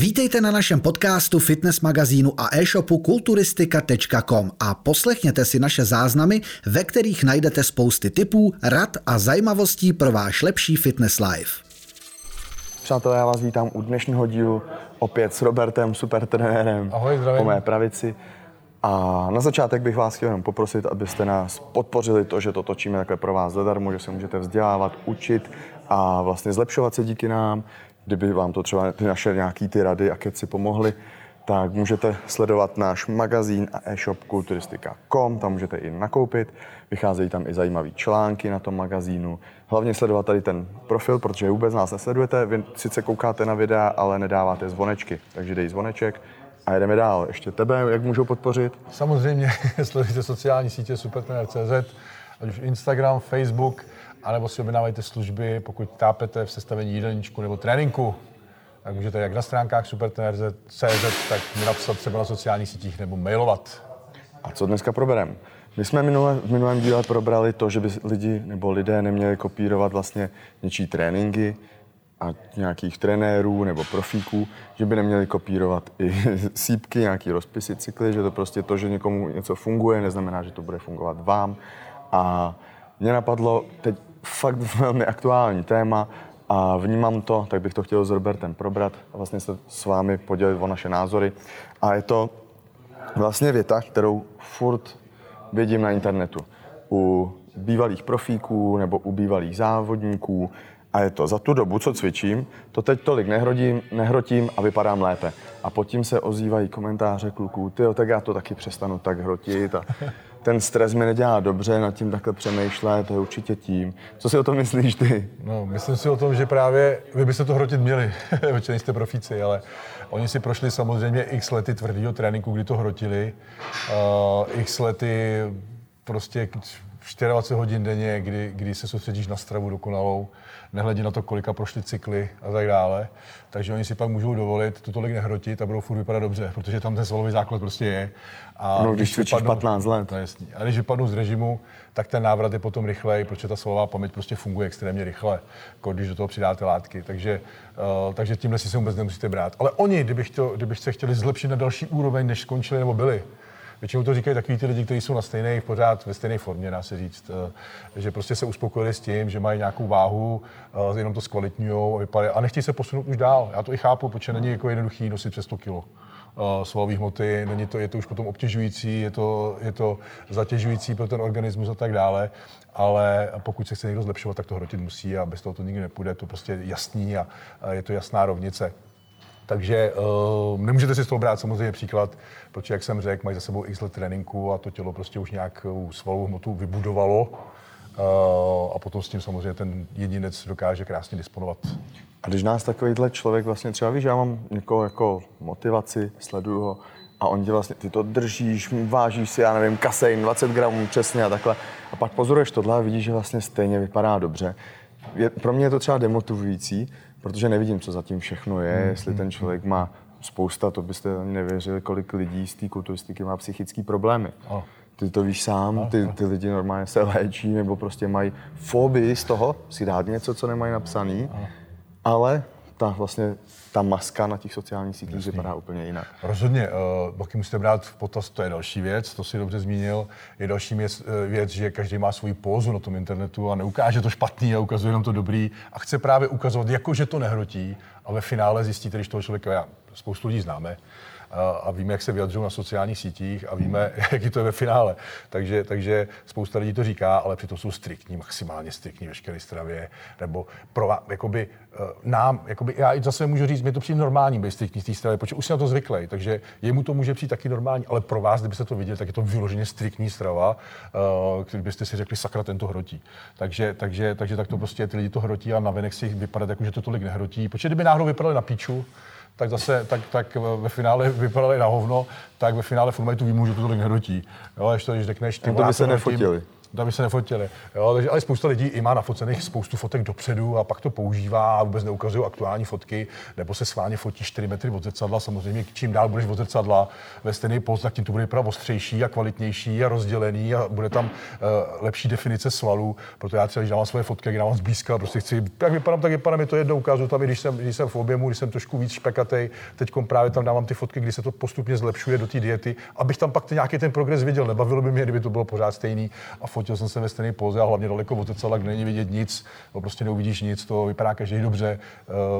Vítejte na našem podcastu, fitness magazínu a e-shopu kulturistika.com a poslechněte si naše záznamy, ve kterých najdete spousty tipů, rad a zajímavostí pro váš lepší fitness life. Přátelé, já vás vítám u dnešního dílu opět s Robertem, supertrenérem Ahoj, zdravím. po mé pravici. A na začátek bych vás chtěl jenom poprosit, abyste nás podpořili to, že to točíme takhle pro vás zadarmo, že se můžete vzdělávat, učit a vlastně zlepšovat se díky nám. Kdyby vám to třeba ty naše nějaký ty rady a keci pomohly, tak můžete sledovat náš magazín a e-shop kulturistika.com, tam můžete i nakoupit. Vycházejí tam i zajímavé články na tom magazínu. Hlavně sledovat tady ten profil, protože vůbec nás nesledujete. Vy sice koukáte na videa, ale nedáváte zvonečky. Takže dej zvoneček a jedeme dál. Ještě tebe, jak můžou podpořit? Samozřejmě sledujte sociální sítě supertrener.cz, ať už Instagram, Facebook, anebo si objednávajte služby, pokud tápete v sestavení jídelníčku nebo tréninku, tak můžete jak na stránkách supertrener.cz, tak mi napsat třeba na sociálních sítích nebo mailovat. A co dneska probereme? My jsme minule, v minulém díle probrali to, že by lidi nebo lidé neměli kopírovat vlastně něčí tréninky a nějakých trenérů nebo profíků, že by neměli kopírovat i sípky, nějaký rozpisy, cykly, že to prostě to, že někomu něco funguje, neznamená, že to bude fungovat vám. A mě napadlo teď fakt velmi aktuální téma a vnímám to, tak bych to chtěl s Robertem probrat a vlastně se s vámi podělit o naše názory. A je to vlastně věta, kterou furt vidím na internetu. U bývalých profíků nebo u bývalých závodníků. A je to za tu dobu, co cvičím, to teď tolik nehrodím, nehrotím a vypadám lépe. A pod tím se ozývají komentáře kluků, ty tak já to taky přestanu tak hrotit a ten stres mi nedělá dobře, nad tím takhle přemýšlet, to je určitě tím. Co si o tom myslíš ty? No, myslím si o tom, že právě vy byste to hrotit měli, protože nejste profíci, ale oni si prošli samozřejmě x lety tvrdého tréninku, kdy to hrotili, uh, x lety prostě 24 hodin denně, kdy, kdy se soustředíš na stravu dokonalou, nehledě na to, kolika prošly cykly a tak dále. Takže oni si pak můžou dovolit to tolik nehrotit a budou furt vypadat dobře, protože tam ten svalový základ prostě je. A no, když cvičíš 15 let. To je jasný. A když vypadnou z režimu, tak ten návrat je potom rychlej, protože ta svalová paměť prostě funguje extrémně rychle, jako když do toho přidáte látky. Takže, uh, takže tímhle si se vůbec nemusíte brát. Ale oni, kdyby, chtěl, kdyby se chtěli zlepšit na další úroveň, než skončili nebo byli, Většinou to říkají takový ty lidi, kteří jsou na stejné, pořád ve stejné formě, dá se říct, eh, že prostě se uspokojili s tím, že mají nějakou váhu, eh, jenom to zkvalitňují a nechtějí se posunout už dál. Já to i chápu, protože není jako jednoduchý nosit přes 100 kilo eh, svalové hmoty, není to, je to už potom obtěžující, je to, je to zatěžující pro ten organismus a tak dále, ale pokud se chce někdo zlepšovat, tak to hrotit musí a bez toho to nikdy nepůjde, to prostě jasný a je to jasná rovnice. Takže uh, nemůžete si z toho brát samozřejmě příklad, protože, jak jsem řekl, mají za sebou x let tréninku a to tělo prostě už nějakou svalovou hmotu vybudovalo. Uh, a potom s tím samozřejmě ten jedinec dokáže krásně disponovat. A když nás takovýhle člověk vlastně třeba víš, já mám někoho jako motivaci, sleduju ho, a on tě vlastně, ty to držíš, vážíš si, já nevím, kasein, 20 gramů přesně a takhle. A pak pozoruješ tohle a vidíš, že vlastně stejně vypadá dobře. Je, pro mě je to třeba demotivující, protože nevidím, co zatím všechno je, hmm. jestli ten člověk má spousta, to byste ani nevěřili, kolik lidí z té kulturistiky má psychické problémy. Oh. Ty to víš sám, ty, ty lidi normálně se léčí nebo prostě mají fobii z toho si dát něco, co nemají napsaný, ale ta vlastně ta maska na těch sociálních sítích Jasný. vypadá úplně jinak. Rozhodně, uh, taky musíte brát v potaz, to je další věc, to si dobře zmínil. Je další věc, eh, věc, že každý má svoji pózu na tom internetu a neukáže to špatný a ukazuje jenom to dobrý a chce právě ukazovat, jako že to nehrotí a ve finále zjistíte, když toho člověka, já spoustu lidí známe, a víme, jak se vyjadřují na sociálních sítích a víme, jaký to je ve finále. Takže, takže spousta lidí to říká, ale přitom jsou striktní, maximálně striktní veškeré stravě, nebo pro, jakoby, eh, nám, jakoby, já i zase můžu říct, mi to přijde normální být striktní v té stravě, protože už jsem na to zvyklý, takže jemu to může přijít taky normální, ale pro vás, kdybyste to viděli, tak je to vyloženě striktní strava, uh, kdybyste si řekli, sakra, ten to hrotí. Takže, takže, takže tak to prostě ty lidi to hrotí a navenek si vypadat, jako že to tolik nehrotí. Protože kdyby náhodou vypadali na píču, tak zase tak, tak ve finále vypadali na hovno, tak ve finále furt mají tu výjimku, že to tolik nehrotí. Jo, až to, když řekneš, ty to by se nefotili. Aby se nefotili. Jo, takže, ale spousta lidí i má nafocených spoustu fotek dopředu a pak to používá a vůbec neukazují aktuální fotky, nebo se schválně fotí 4 metry od zrcadla. Samozřejmě, čím dál budeš od zrcadla ve stejný post, tak tím to bude vypadat ostřejší a kvalitnější a rozdělený a bude tam uh, lepší definice svalů. Proto já třeba, když dávám svoje fotky, jak dávám zblízka, prostě chci, jak vypadám, tak vypadám, mi to jednou ukážu tam, když jsem, když jsem v objemu, když jsem trošku víc špekatej, teď právě tam dávám ty fotky, kdy se to postupně zlepšuje do té diety, abych tam pak ty, nějaký ten progres viděl. Nebavilo by mě, kdyby to bylo pořád stejný a fotil jsem se ve stejné poze a hlavně daleko od kde není vidět nic, no prostě neuvidíš nic, to vypadá každý dobře.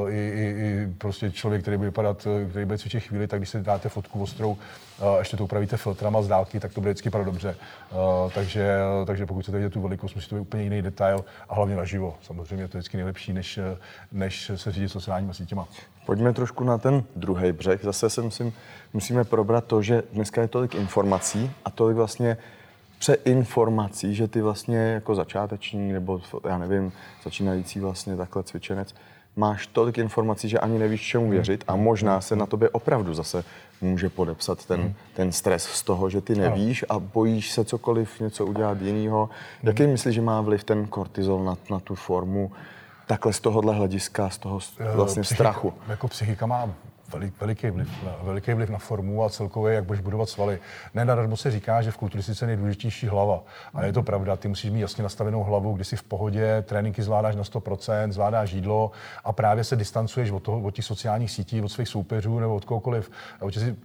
Uh, i, i, i, prostě člověk, který bude vypadat, který bude cvičit chvíli, tak když si dáte fotku ostrou, uh, ještě to upravíte filtrama z dálky, tak to bude vždycky dobře. Uh, takže, takže pokud chcete vidět tu velikost, musí to být úplně jiný detail a hlavně naživo. Samozřejmě to je vždycky nejlepší, než, než se řídit sociálními sítěma. Pojďme trošku na ten druhý břeh. Zase se musím, musíme probrat to, že dneska je tolik informací a tolik vlastně přeinformací, že ty vlastně jako začáteční nebo já nevím, začínající vlastně takhle cvičenec, máš tolik informací, že ani nevíš, čemu hmm. věřit a možná se na tobě opravdu zase může podepsat ten, hmm. ten stres z toho, že ty nevíš a bojíš se cokoliv něco udělat jiného. Jaký myslíš, že má vliv ten kortizol na, na tu formu takhle z tohohle hlediska, z toho eh, vlastně Psychika, strachu? Jako psychika má veliký vliv, veliký vliv na formu a celkově, jak budeš budovat svaly. Ne nadarmo se říká, že v kulturistice je nejdůležitější hlava. A je to pravda, ty musíš mít jasně nastavenou hlavu, kdy jsi v pohodě, tréninky zvládáš na 100%, zvládáš jídlo a právě se distancuješ od, toho, od těch sociálních sítí, od svých soupeřů nebo od kohokoliv. A si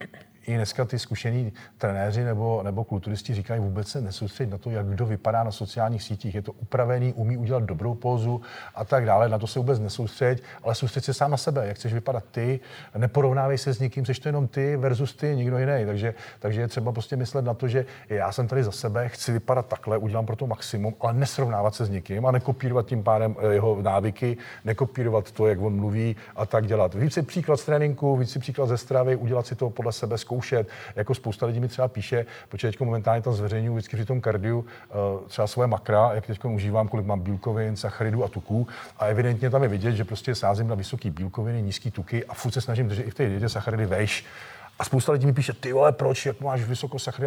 i dneska ty zkušení trenéři nebo, nebo kulturisti říkají, vůbec se nesoustředit na to, jak kdo vypadá na sociálních sítích. Je to upravený, umí udělat dobrou pózu a tak dále. Na to se vůbec nesoustředit, ale soustředit se sám na sebe, jak chceš vypadat ty. Neporovnávej se s nikým, jsi to jenom ty versus ty, nikdo jiný. Takže, takže je třeba prostě myslet na to, že já jsem tady za sebe, chci vypadat takhle, udělám pro to maximum, ale nesrovnávat se s nikým a nekopírovat tím pádem eh, jeho návyky, nekopírovat to, jak on mluví a tak dělat. Víc si příklad z tréninku, víc si příklad ze stravy, udělat si to podle sebe. Jako spousta lidí mi třeba píše, protože teď momentálně tam zveřejňuji vždycky při tom kardiu eh, třeba svoje makra, jak teď užívám, kolik mám bílkovin, sacharidů a tuků. A evidentně tam je vidět, že prostě sázím na vysoké bílkoviny, nízké tuky a furt se snažím držet i v té dietě sacharidy vejš. A spousta lidí mi píše, ty vole, proč, jak máš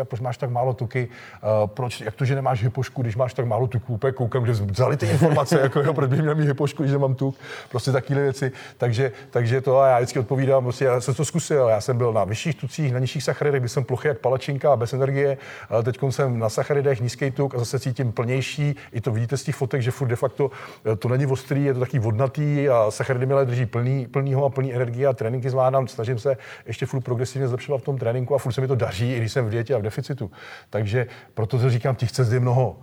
a proč máš tak málo tuky, uh, proč, jak to, že nemáš hypošku, když máš tak málo tuků, úplně koukám, kde vzali ty informace, jako jo, proč bych měl mít hypošku, když nemám tuk, prostě takové věci. Takže, takže to a já vždycky odpovídám, prostě já jsem to zkusil, já jsem byl na vyšších tucích, na nižších sacharidech, kdy jsem plochý jak palačinka a bez energie, teď jsem na sacharidech nízký tuk a zase cítím plnější, i to vidíte z těch fotek, že furt de facto eh, to není ostrý, je to taky vodnatý a sacharidy mi drží plný, plnýho a plný energie a tréninky zvládám, snažím se ještě furt progresivně agresivně zlepšovat v tom tréninku a furt se mi to daří, i když jsem v dietě a v deficitu. Takže proto to říkám, těch cest je mnoho.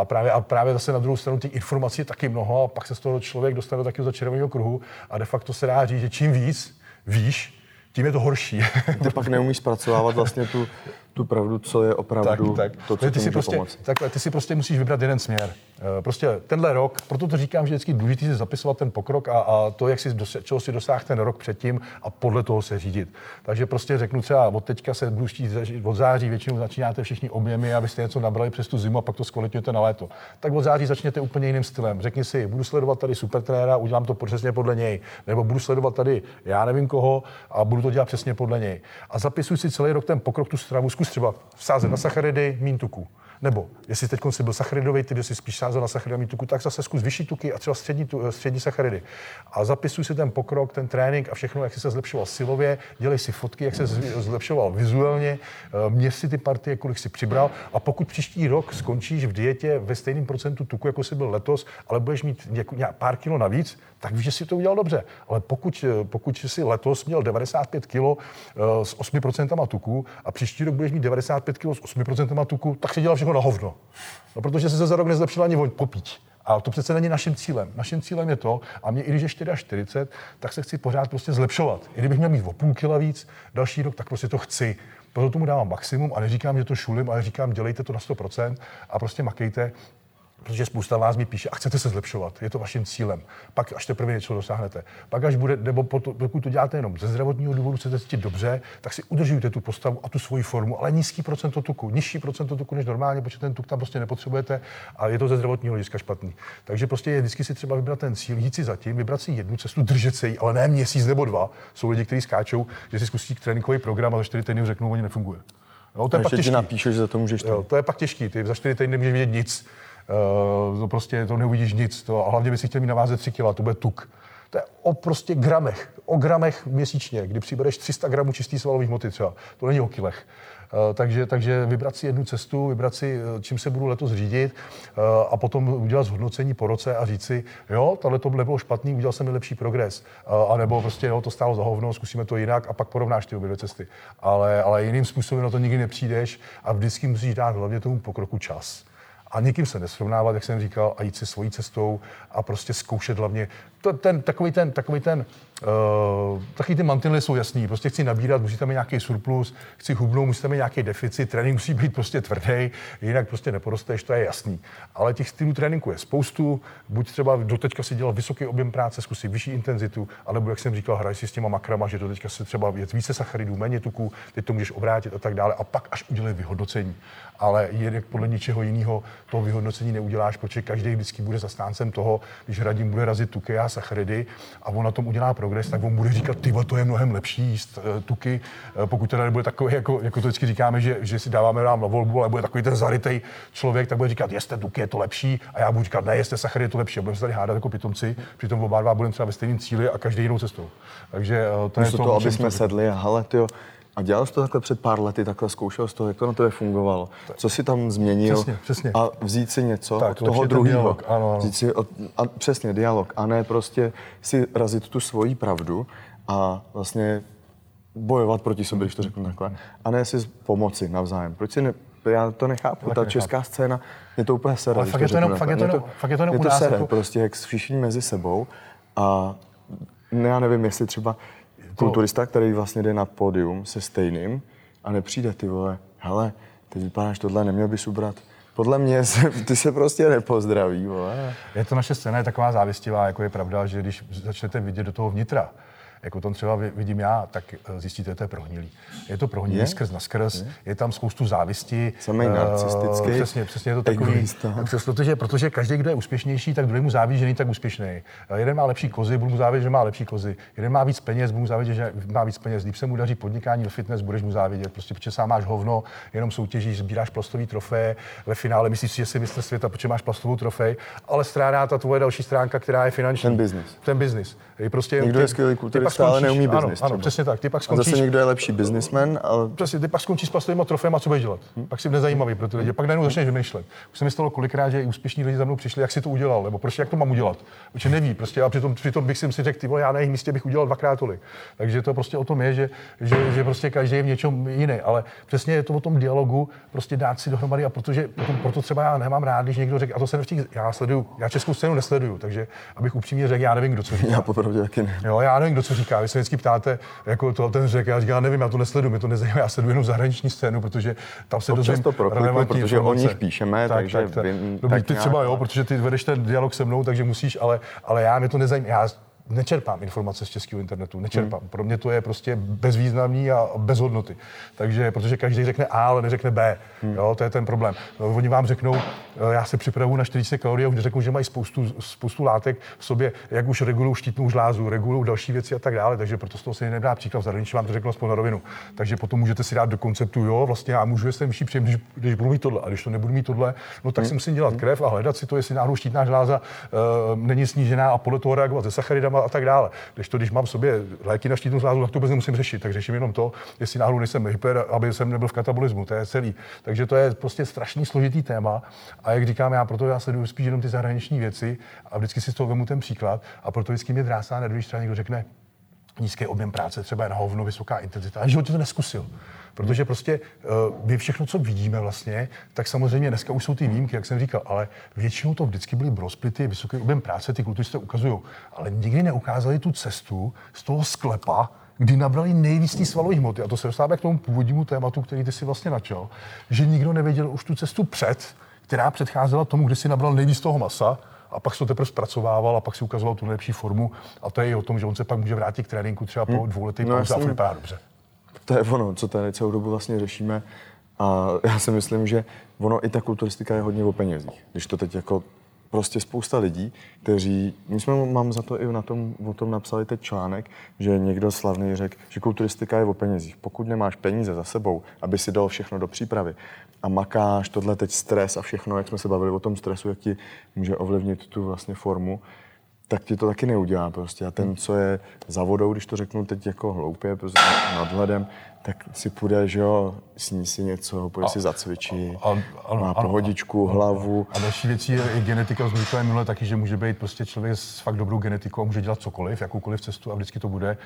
A právě, a právě zase na druhou stranu těch informací je taky mnoho a pak se z toho člověk dostane do takového začerveného kruhu a de facto se dá říct, že čím víc víš, tím je to horší. Ty pak neumíš zpracovávat vlastně tu, tu pravdu, co je opravdu tak, tak. to, co ty si prostě. Takhle, ty si prostě musíš vybrat jeden směr. Eh, prostě tenhle rok, proto to říkám, že vždycky důležité si zapisovat ten pokrok a, a to, jak si dosah, čeho si dosáhl ten rok předtím a podle toho se řídit. Takže prostě řeknu třeba, od teďka se budu štít, od září většinou začínáte všichni objemy, abyste něco nabrali přes tu zimu a pak to zkvalitňujete na léto. Tak od září začněte úplně jiným stylem. Řekni si, budu sledovat tady supertrénera, udělám to přesně podle něj. Nebo budu sledovat tady já nevím koho a budu to dělat přesně podle něj. A zapisuj si celý rok ten pokrok, tu stravu, zkus třeba vsázet na sacharidy, mín tuku. Nebo jestli teď si byl sacharidový, ty si spíš sázel na sacharidový tuku, tak zase zkus vyšší tuky a třeba střední, tu, střední sacharidy. A zapisuj si ten pokrok, ten trénink a všechno, jak jsi se zlepšoval silově, dělej si fotky, jak se zlepšoval vizuálně, eh, měř si ty partie, kolik si přibral. A pokud příští rok skončíš v dietě ve stejném procentu tuku, jako jsi byl letos, ale budeš mít nějak pár kilo navíc, tak víš, že si to udělal dobře. Ale pokud, eh, pokud si letos měl 95 kg eh, s 8% tuku a příští rok budeš mít 95 kg s 8% tuku, tak si dělal všechno na hovno. No, protože se za rok nezlepšil ani popít. A to přece není naším cílem. Naším cílem je to, a mě i když je 44, tak se chci pořád prostě zlepšovat. I kdybych měl mít o půl kila víc další rok, tak prostě to chci. Proto tomu dávám maximum a neříkám, že to šulím, ale říkám, dělejte to na 100% a prostě makejte Protože spousta vás mi píše, a chcete se zlepšovat, je to vaším cílem. Pak až teprve něco dosáhnete. Pak až bude, nebo pokud to děláte jenom ze zdravotního důvodu, chcete cítit dobře, tak si udržujte tu postavu a tu svoji formu, ale nízký procent tuku, nižší procent tuku než normálně, protože ten tuk tam prostě nepotřebujete a je to ze zdravotního hlediska špatný. Takže prostě je vždycky si třeba vybrat ten cíl, jít si zatím, vybrat si jednu cestu, držet se jí, ale ne měsíc nebo dva. Jsou lidi, kteří skáčou, že si zkusí tréninkový program a za čtyři týdny řeknou, oni nefunguje. Jo, to je pak těžký. napíše, že za to můžeš jo, to je pak těžký, ty za čtyři týdny nemůžeš vidět nic. To prostě to neuvidíš nic. To, a hlavně by si chtěl mít na váze 3 kg, to bude tuk. To je o prostě gramech, o gramech měsíčně, kdy přibereš 300 gramů čistý svalový hmoty třeba. To není o kilech. Uh, takže, takže vybrat si jednu cestu, vybrat si, eh, čím se budu letos řídit a potom udělat zhodnocení po roce a říct si, jo, tohle to nebylo špatný, udělal jsem lepší progres. A nebo prostě, jo, to stálo za hovno, zkusíme to jinak a pak porovnáš ty obě dvě cesty. Ale, ale jiným způsobem na to nikdy nepřijdeš a vždycky musíš dát hlavně tomu pokroku čas a nikým se nesrovnávat, jak jsem říkal, a jít si svojí cestou a prostě zkoušet hlavně. To, ten, takový ten, takový ten, uh, taky ty mantinely jsou jasný. Prostě chci nabírat, musíte mít nějaký surplus, chci hubnout, musíte mít nějaký deficit, trénink musí být prostě tvrdý, jinak prostě neporosteš, to je jasný. Ale těch stylů tréninku je spoustu, buď třeba do teďka si dělal vysoký objem práce, zkusí vyšší intenzitu, alebo jak jsem říkal, hraj si s těma makrama, že do teďka se třeba je více sacharidů, méně tuků, teď to můžeš obrátit a tak dále a pak až udělej vyhodnocení. Ale jinak podle ničeho jiného to vyhodnocení neuděláš, protože každý vždycky bude zastáncem toho, když Radim bude razit tuky a sacharidy a on na tom udělá progres, tak on bude říkat, ty to je mnohem lepší jíst uh, tuky, uh, pokud teda nebude takový, jako, jako to vždycky říkáme, že, že si dáváme nám na volbu, ale bude takový ten zarytej člověk, tak bude říkat, jeste tuky, je to lepší, a já budu říkat, ne, jeste sacharidy, je to lepší. A budeme se tady hádat jako pitomci, přitom oba dva budeme třeba ve stejném cíli a každý jinou cestou. Takže uh, to je to, to aby jsme sedli a hele, tyjo, a dělal jsi to takhle před pár lety, takhle zkoušel jsi to, jak to na tebe fungovalo? Co si tam změnil? Přesně, přesně. A vzít si něco tak, od toho druhého. Ano, ano. Vzít si od, a přesně, dialog. A ne prostě si razit tu svoji pravdu a vlastně bojovat proti sobě, když to řeknu takhle. A ne si pomoci navzájem. Proč si ne, já to nechápu, ta nechápu. česká scéna, je to úplně sere. fakt je to jenom, fakt je to, to, fakt je to jenom u nás. Sere, jako... prostě jak všichni mezi sebou a já nevím, jestli třeba kulturista, který vlastně jde na pódium se stejným a nepřijde ty vole, hele, ty vypadáš tohle, neměl bys ubrat. Podle mě se, ty se prostě nepozdraví, vole. Je to naše scéna je taková závistivá, jako je pravda, že když začnete vidět do toho vnitra, jako to třeba vidím já, tak eh, zjistíte, že to je prohnilý. Je to prohnilý je? skrz na skrz, je? je tam spoustu závisti. Samý uh, narcistický. Přesně, přesně je to takový. Přes, protože, protože každý, kdo je úspěšnější, tak druhý mu závidí, že není tak úspěšný. Uh, jeden má lepší kozy, budu mu závidět, že má lepší kozy. Jeden má víc peněz, budu mu závidět, že má víc peněz. Když se mu daří podnikání do fitness, budeš mu závidět. Prostě protože sám máš hovno, jenom soutěžíš, sbíráš plastový trofé, ve finále myslíš si, že jsi mistr světa, protože máš plastovou trofej, ale strádá ta tvoje další stránka, která je finanční. Ten business. Ten business. Je prostě, Někdo je skvělý kulturista, ale neumí business. Ano, ano, přesně tak. Ty pak skončíš... A zase někdo je lepší biznismen, ale... Přesně, ty pak skončíš s plastovými trofem a co budeš dělat? Hm? Pak si nezajímavý pro ty lidi. Pak najednou začneš vymýšlet. Už se mi stalo kolikrát, že i úspěšní lidi za mnou přišli, jak si to udělal, nebo prostě jak to mám udělat. Protože neví, prostě a přitom, přitom bych si řekl, ty vole, já na jejich místě bych udělal dvakrát tolik. Takže to prostě o tom je, že, že, že prostě každý je v něčem jiný. Ale přesně je to o tom dialogu, prostě dát si dohromady a protože potom, proto třeba já nemám rád, když někdo řekne, a to se nevští, já sleduju, já českou scénu nesleduju, takže abych upřímně řekl, já nevím, kdo co říká. Já popravdě taky ne. Jo, já nevím, kdo co říká. Vy se vždycky ptáte, jako to ten řekl, já říkám, nevím, já to nesleduju, mě to nezajímá, já sleduju jenom zahraniční scénu, protože tam se dozvím to relevantní protože o nich píšeme, tak, takže tak, tak, vím, Dobrý, tak ty nějak, třeba jo, protože ty vedeš ten dialog se mnou, takže musíš, ale, ale já mě to nezajímá. Já nečerpám informace z českého internetu, nečerpám. Hmm. Pro mě to je prostě bezvýznamný a bez hodnoty. Takže, protože každý řekne A, ale neřekne B. Hmm. Jo, to je ten problém. No, oni vám řeknou, eh, já se připravu na 40 kalorií a už řeknou, že mají spoustu, spoustu látek v sobě, jak už regulují štítnou žlázu, regulují další věci a tak dále. Takže proto z toho se nedá příklad. V zahraničí vám to řeknu aspoň na rovinu. Takže potom můžete si dát do konceptu, jo, vlastně já můžu jestli vyšší příjem, když, když, budu mít tohle. A když to nebudu mít tohle, no tak hmm. si musím dělat krev a hledat si to, jestli náhodou štítná žláza uh, není snížená a podle toho reagovat se sacharidama a tak dále. Když to, když mám v sobě léky na štítnou žlázu, tak to vůbec nemusím řešit. Tak řeším jenom to, jestli náhodou nejsem hyper, aby jsem nebyl v katabolismu. To je celý. Takže to je prostě strašný složitý téma. A jak říkám, já proto já sleduju spíš jenom ty zahraniční věci a vždycky si z toho vemu ten příklad. A proto vždycky mě drásá na druhé straně někdo řekne, nízký objem práce, třeba je na hovno, vysoká intenzita. A životě to neskusil. Protože prostě uh, my všechno, co vidíme vlastně, tak samozřejmě dneska už jsou ty výjimky, jak jsem říkal, ale většinou to vždycky byly brosplity, vysoký objem práce, ty kulturisté ukazují. Ale nikdy neukázali tu cestu z toho sklepa, kdy nabrali nejvíc té svalové hmoty. A to se dostává k tomu původnímu tématu, který ty si vlastně načal, že nikdo nevěděl už tu cestu před, která předcházela tomu, kdy si nabral nejvíc toho masa, a pak se to teprve zpracovával a pak si ukazoval tu nejlepší formu. A to je i o tom, že on se pak může vrátit k tréninku třeba po hmm. dvouletý no, pauze a vypadá dobře to je ono, co tady celou dobu vlastně řešíme. A já si myslím, že ono i ta kulturistika je hodně o penězích. Když to teď jako prostě spousta lidí, kteří, my jsme, mám za to i na tom, o tom napsali teď článek, že někdo slavný řekl, že kulturistika je o penězích. Pokud nemáš peníze za sebou, aby si dal všechno do přípravy a makáš, tohle teď stres a všechno, jak jsme se bavili o tom stresu, jak ti může ovlivnit tu vlastně formu, tak ti to taky neudělá prostě. A ten, co je za vodou, když to řeknu teď jako hloupě, prostě nadhledem, tak si půjde, že jo, sní si něco, půjde a, si zacvičit, a, a, má a, pohodičku, a, hlavu. A další věcí je i genetika vznikla minule taky, že může být prostě člověk s fakt dobrou genetikou a může dělat cokoliv, jakoukoliv cestu a vždycky to bude.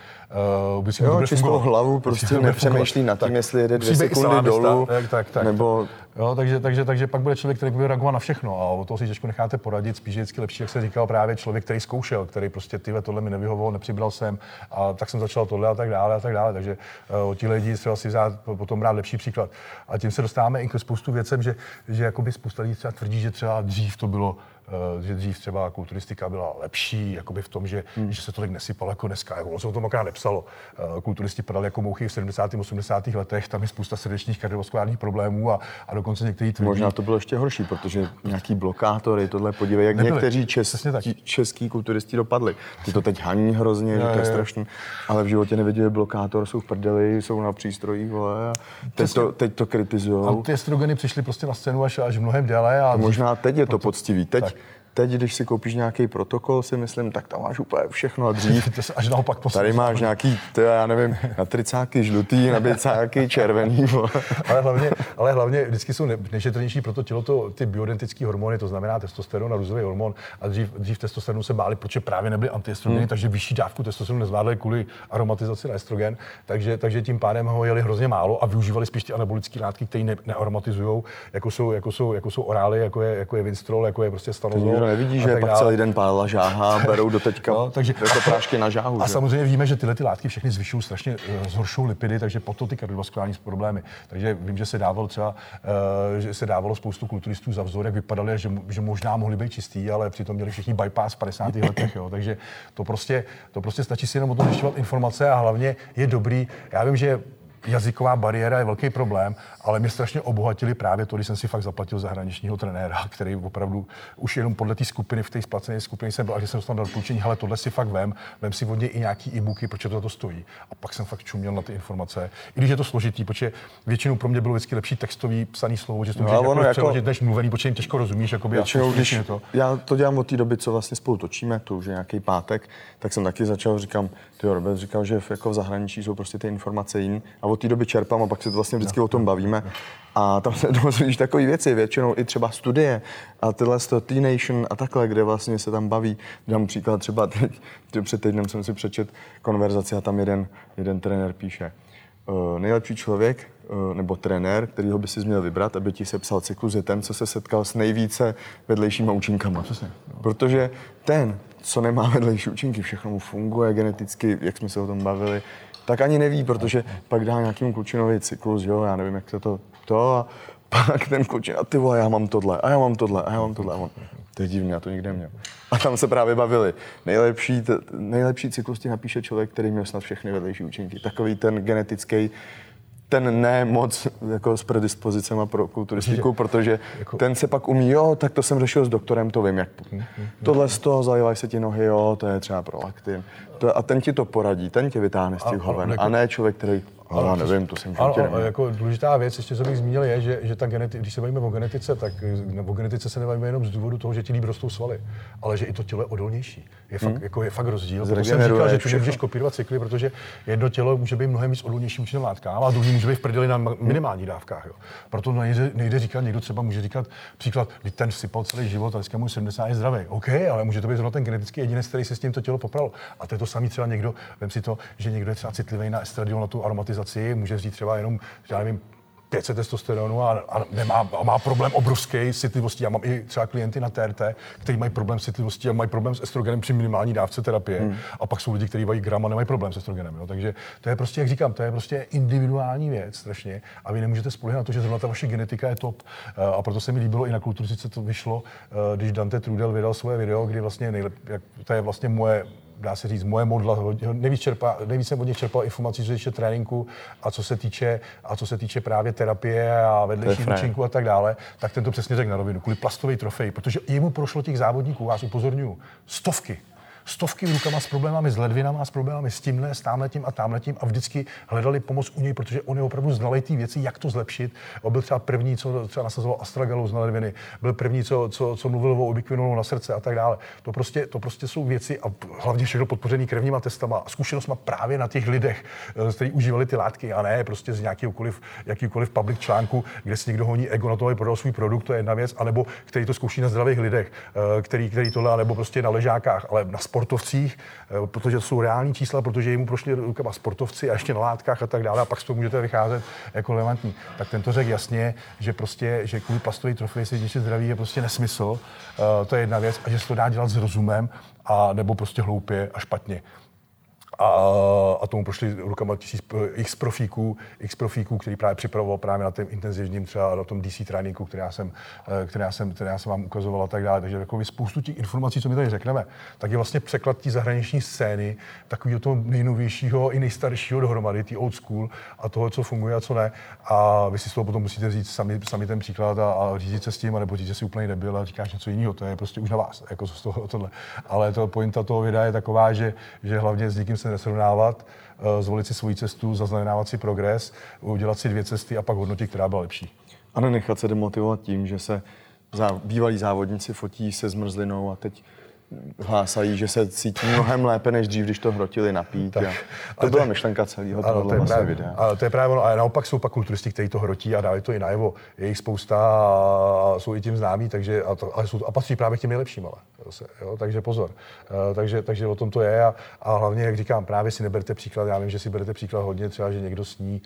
Uh, si jo, čistou fungovat. hlavu, prostě nepřemýšlí nad tím, jestli jede dvě sekundy dolů, tak, tak, tak, nebo Jo, takže, takže, takže pak bude člověk, který bude reagovat na všechno a o toho si těžko necháte poradit. Spíš je vždycky lepší, jak se říkal právě člověk, který zkoušel, který prostě tyhle tohle mi nevyhovoval, nepřibral jsem a tak jsem začal tohle a tak dále a tak dále. Takže uh, o lidi třeba si vzát potom brát lepší příklad. A tím se dostáváme i k spoustu věcem, že, že jakoby spousta lidí třeba tvrdí, že třeba dřív to bylo že dřív třeba kulturistika byla lepší, jakoby v tom, že, hmm. že se tolik nesypalo jako dneska. Jako, ono se o tom nepsalo. Eh, kulturisti padali jako mouchy v 70. 80. letech, tam je spousta srdečních kardiovaskulárních problémů a, a dokonce někteří tvrdí... Možná to bylo ještě horší, protože nějaký blokátory, tohle podívej, jak Nebyli. někteří čes, český kulturisti dopadli. Ty to teď haní hrozně, je, to je strašný, ale v životě neviděli blokátor, jsou v prdeli, jsou na přístrojích, vole, a teď to, teď to kritizují. A ty estrogeny přišly prostě na scénu až, až mnohem déle. A možná teď je to poctivý. Teď, tak Teď, když si koupíš nějaký protokol, si myslím, tak tam máš úplně všechno a dřív. to se až naopak Tady máš nějaký, to já nevím, na tricáky žlutý, na bicáky červený. ale, hlavně, ale hlavně vždycky jsou nešetrnější pro to tělo to, ty bioidentické hormony, to znamená testosteron a růzový hormon. A dřív, dřív testosteronu se báli, protože právě nebyly antiestrogeny, hmm. takže vyšší dávku testosteronu nezvládli kvůli aromatizaci na estrogen. Takže, takže tím pádem ho jeli hrozně málo a využívali spíš ty anabolické látky, které ne, nearomatizují, jako jsou, jako jsou, jako jsou orály, jako je, jako je Winstrol, jako je prostě stanozol nikdo nevidí, že pak celý den pálila žáha, berou do teďka no, takže, jako prášky na žáhu. A že? samozřejmě víme, že tyhle ty látky všechny zvyšují strašně, uh, zhoršují lipidy, takže potom ty kardiovaskulární problémy. Takže vím, že se dávalo třeba, uh, že se dávalo spoustu kulturistů za vzor, jak vypadali, že, že možná mohli být čistý, ale přitom měli všichni bypass v 50. letech. Jo. Takže to prostě, to prostě stačí si jenom o tom zjišťovat informace a hlavně je dobrý. Já vím, že jazyková bariéra je velký problém, ale mě strašně obohatili právě to, když jsem si fakt zaplatil zahraničního trenéra, který opravdu už jenom podle té skupiny, v té splacené skupině jsem byl, a že jsem dostal doporučení, ale tohle si fakt vem, vem si od něj i nějaký e-booky, protože to, to stojí. A pak jsem fakt čuměl na ty informace. I když je to složitý, protože většinou pro mě bylo vždycky lepší textový psaný slovo, že to no, můžeš jako, jako než mluvený, protože jim těžko rozumíš. Jakoby, většinou, když to. Já to dělám od té doby, co vlastně spolu točíme, to už je nějaký pátek, tak jsem taky začal, říkám, ty Robert říkal, že v, jako v zahraničí jsou prostě ty informace jiné. A od té doby čerpám a pak se to vlastně vždycky no, o tom bavíme. A tam se dozvíš takové věci, většinou i třeba studie a tyhle z T-Nation a takhle, kde vlastně se tam baví. Dám příklad třeba teď, před týdnem jsem si přečet konverzaci a tam jeden, jeden trenér píše, uh, nejlepší člověk uh, nebo trenér, kterýho by si měl vybrat, aby ti sepsal cyklus, je ten, co se setkal s nejvíce vedlejšíma účinkama. Přesně. Protože ten, co nemá vedlejší účinky, všechno mu funguje geneticky, jak jsme se o tom bavili, tak ani neví, protože pak dá nějakým klučinový cyklus, jo, já nevím, jak se to to a pak ten klučin, a ty vole, já mám tohle, a já mám tohle, a já mám tohle. A on, to je divný, já to nikde neměl. A tam se právě bavili. Nejlepší, t- nejlepší cyklus ti napíše člověk, který měl snad všechny vedlejší účinky. Takový ten genetický, ten ne moc jako s predispozicemi pro kulturistiku, protože jako... ten se pak umí, jo, tak to jsem řešil s doktorem, to vím, jak. Hmm, hmm, hmm. Tohle z toho, zalivají se ti nohy, jo, to je třeba pro laktin. To, a ten ti to poradí, ten tě vytáhne z těch hoven, a ne člověk, který ale já nevím, to jsem ale, ale jako důležitá věc, ještě co bych zmínil, je, že, že ta geneti, když se bavíme o genetice, tak o genetice se nebavíme jenom z důvodu toho, že ti líbí rostou svaly, ale že i to tělo je odolnější. Je fakt, hmm. jako je fakt rozdíl. Proto jsem říkal, že tu nemůžeš kopírovat cykly, protože jedno tělo může být mnohem víc odolnější vůči látkám a druhý může být v prdeli na minimální dávkách. Jo. Proto nejde, nejde říkat, někdo třeba může říkat příklad, ten sypal celý život a dneska mu 70 je zdravý. OK, ale může to být zrovna ten genetický jedinec, který se s tímto tělo popral. A to je to samý třeba někdo, vem si to, že někdo je třeba citlivý na estradiol, na tu aromatizaci, může říct třeba jenom, já nevím, 500 testosteronu a, a, nemá, a má problém obrovský s citlivostí. Já mám i třeba klienty na TRT, kteří mají problém s citlivostí a mají problém s estrogenem při minimální dávce terapie. Hmm. A pak jsou lidi, kteří mají gram a nemají problém s estrogenem. Jo. Takže to je prostě, jak říkám, to je prostě individuální věc strašně. A vy nemůžete spolehat na to, že zrovna ta vaše genetika je top. Eh, a proto se mi líbilo i na kulturistice to vyšlo, eh, když Dante Trudel vydal svoje video, kdy vlastně nejlep, jak, to je vlastně moje dá se říct, moje modla, nejvíc, čerpa, nejvíc jsem od nich čerpal informací, co se týče tréninku a co se týče, a co se týče právě terapie a vedlejších účinků a tak dále, tak ten to přesně řekl na rovinu, kvůli plastové trofej, protože jemu prošlo těch závodníků, vás upozorňuji, stovky stovky rukama s problémami s ledvinama, s problémami s tímhle, s támhletím a támhletím a vždycky hledali pomoc u něj, protože on je opravdu znalý ty věci, jak to zlepšit. On byl třeba první, co třeba nasazoval astragalus na ledviny, byl první, co, co, co mluvil o ubiquinolu na srdce a tak dále. To prostě, to prostě jsou věci a hlavně všechno podpořený krevníma testama a zkušenostma právě na těch lidech, eh, kteří užívali ty látky a ne prostě z nějakýkoliv, jakýkoliv public článku, kde si někdo honí ego na to, aby prodal svůj produkt, to je jedna věc, anebo který to zkouší na zdravých lidech, eh, který, který tohle, nebo prostě na ležákách, ale na sportovcích, eh, protože to jsou reální čísla, protože jim prošli rukama sportovci a ještě na látkách a tak dále, a pak z toho můžete vycházet jako relevantní. Tak tento řekl jasně, že prostě, že kvůli plastové trofeji si ničit zdraví je prostě nesmysl, uh, to je jedna věc, a že se to dá dělat s rozumem, a nebo prostě hloupě a špatně a, a tomu prošli rukama tisíc x profíků, x profíků, který právě připravoval právě na tom intenzivním třeba na tom DC tréninku, který já jsem, eh, který já jsem, který já jsem vám ukazoval a tak dále. Takže takový spoustu těch informací, co mi tady řekneme, tak je vlastně překlad té zahraniční scény, takového toho nejnovějšího i nejstaršího dohromady, ty old school a toho, co funguje a co ne. A vy si z toho potom musíte říct sami, sami ten příklad a, a říct se s tím, nebo říct, že si úplně nebyl a říkáš něco jiného. To je prostě už na vás, jako z toho tohle. Ale to pointa toho videa je taková, že, že hlavně s někým se nesrovnávat, eh, zvolit si svoji cestu, zaznamenávat si progres, udělat si dvě cesty a pak hodnotit, která byla lepší. A nenechat se demotivovat tím, že se bývalí závodníci fotí se zmrzlinou a teď hlásají, že se cítí mnohem lépe než dřív, když to hrotili napít. Tak, a to byla myšlenka celého toho to je právě, videa. Ale to je právě ono. A naopak jsou pak kulturisti, kteří to hrotí a dávají to i najevo. Je jich spousta a jsou i tím známí, takže, a, to, ale jsou, a patří právě k těm nejlepším. Ale, jo, takže pozor. Uh, takže, takže o tom to je a, a hlavně, jak říkám, právě si neberte příklad. Já vím, že si berete příklad hodně, třeba, že někdo sní,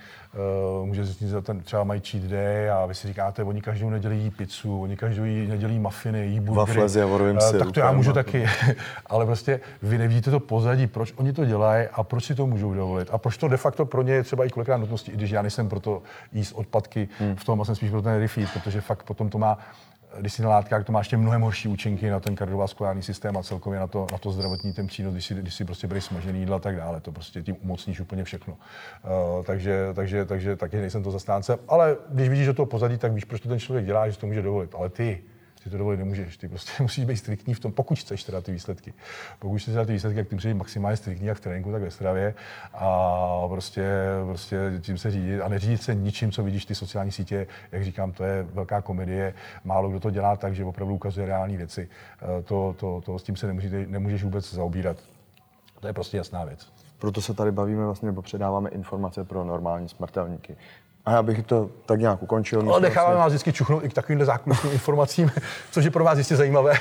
uh, může snít, ten třeba mají cheat day a vy si říkáte, oni každou neděli jí pizzu, oni každou neděli mafiny, jí burgery. Uh, tak to já můžu taky taky, ale prostě vy nevidíte to pozadí, proč oni to dělají a proč si to můžou dovolit. A proč to de facto pro ně je třeba i kolikrát nutností, i když já nejsem pro to jíst odpadky hmm. v tom, a jsem spíš pro ten refeed, protože fakt potom to má když si na látkách, to má ještě mnohem horší účinky na ten kardiovaskulární systém a celkově na to, na to zdravotní ten přínos, když si, když si prostě bereš smažený jídla a tak dále. To prostě tím umocníš úplně všechno. Uh, takže, takže, takže taky nejsem to zastánce. Ale když vidíš do toho pozadí, tak víš, proč to ten člověk dělá, že to může dovolit. Ale ty, si to dovolit nemůžeš. Ty prostě musíš být striktní v tom, pokud chceš teda ty výsledky. Pokud chceš teda ty výsledky, jak ty musíš být maximálně striktní, jak v tréninku, tak ve stravě. A prostě, prostě tím se řídit a neřídit se ničím, co vidíš ty sociální sítě. Jak říkám, to je velká komedie. Málo kdo to dělá tak, že opravdu ukazuje reální věci. Eh, to, to, to, s tím se nemůžeš, nemůžeš vůbec zaobírat. To je prostě jasná věc. Proto se tady bavíme vlastně, nebo předáváme informace pro normální smrtelníky. A já bych to tak nějak ukončil. Ale necháváme vás vždycky čuchnout i k takovýmhle zákulisním informacím, což je pro vás jistě zajímavé.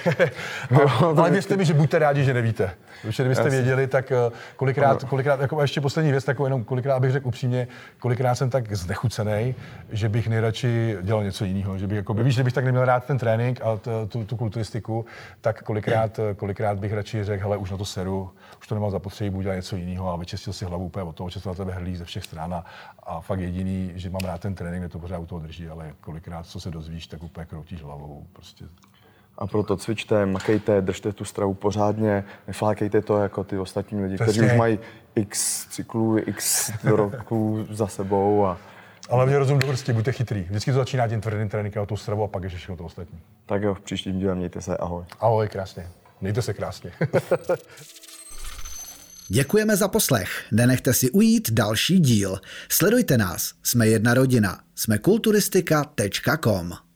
no, ale věřte mi, že buďte rádi, že nevíte. Protože kdybyste věděli, tak eh, kolikrát, kolikrát, jako ještě poslední věc, takovou jenom kolikrát bych řekl upřímně, kolikrát jsem tak znechucený, že bych nejradši dělal něco jiného. Že bych, jako, víš, že bych tak neměl rád ten trénink a tu, tu kulturistiku, tak kolikrát, kolikrát bych radši řekl, hele, už na to seru, už to nemám zapotřebí, budu dělat něco jiného a vyčistil si hlavu úplně od toho, že se na tebe hrlí ze všech stran a, a fakt jediný, že mám rád ten trénink, mě to pořád u toho drží, ale kolikrát, co se dozvíš, tak úplně kroutíš hlavou. Prostě a proto cvičte, makejte, držte tu stravu pořádně, neflákejte to jako ty ostatní lidi, kteří už mají x cyklů, x roků za sebou. A... Ale mě rozum do vrstě, buďte chytrý. Vždycky to začíná tím tvrdým tréninkem a tu stravu a pak je všechno to ostatní. Tak jo, v příštím díle mějte se, ahoj. Ahoj, krásně. Mějte se krásně. Děkujeme za poslech. Nenechte si ujít další díl. Sledujte nás. Jsme jedna rodina. Jsme kulturistika.com.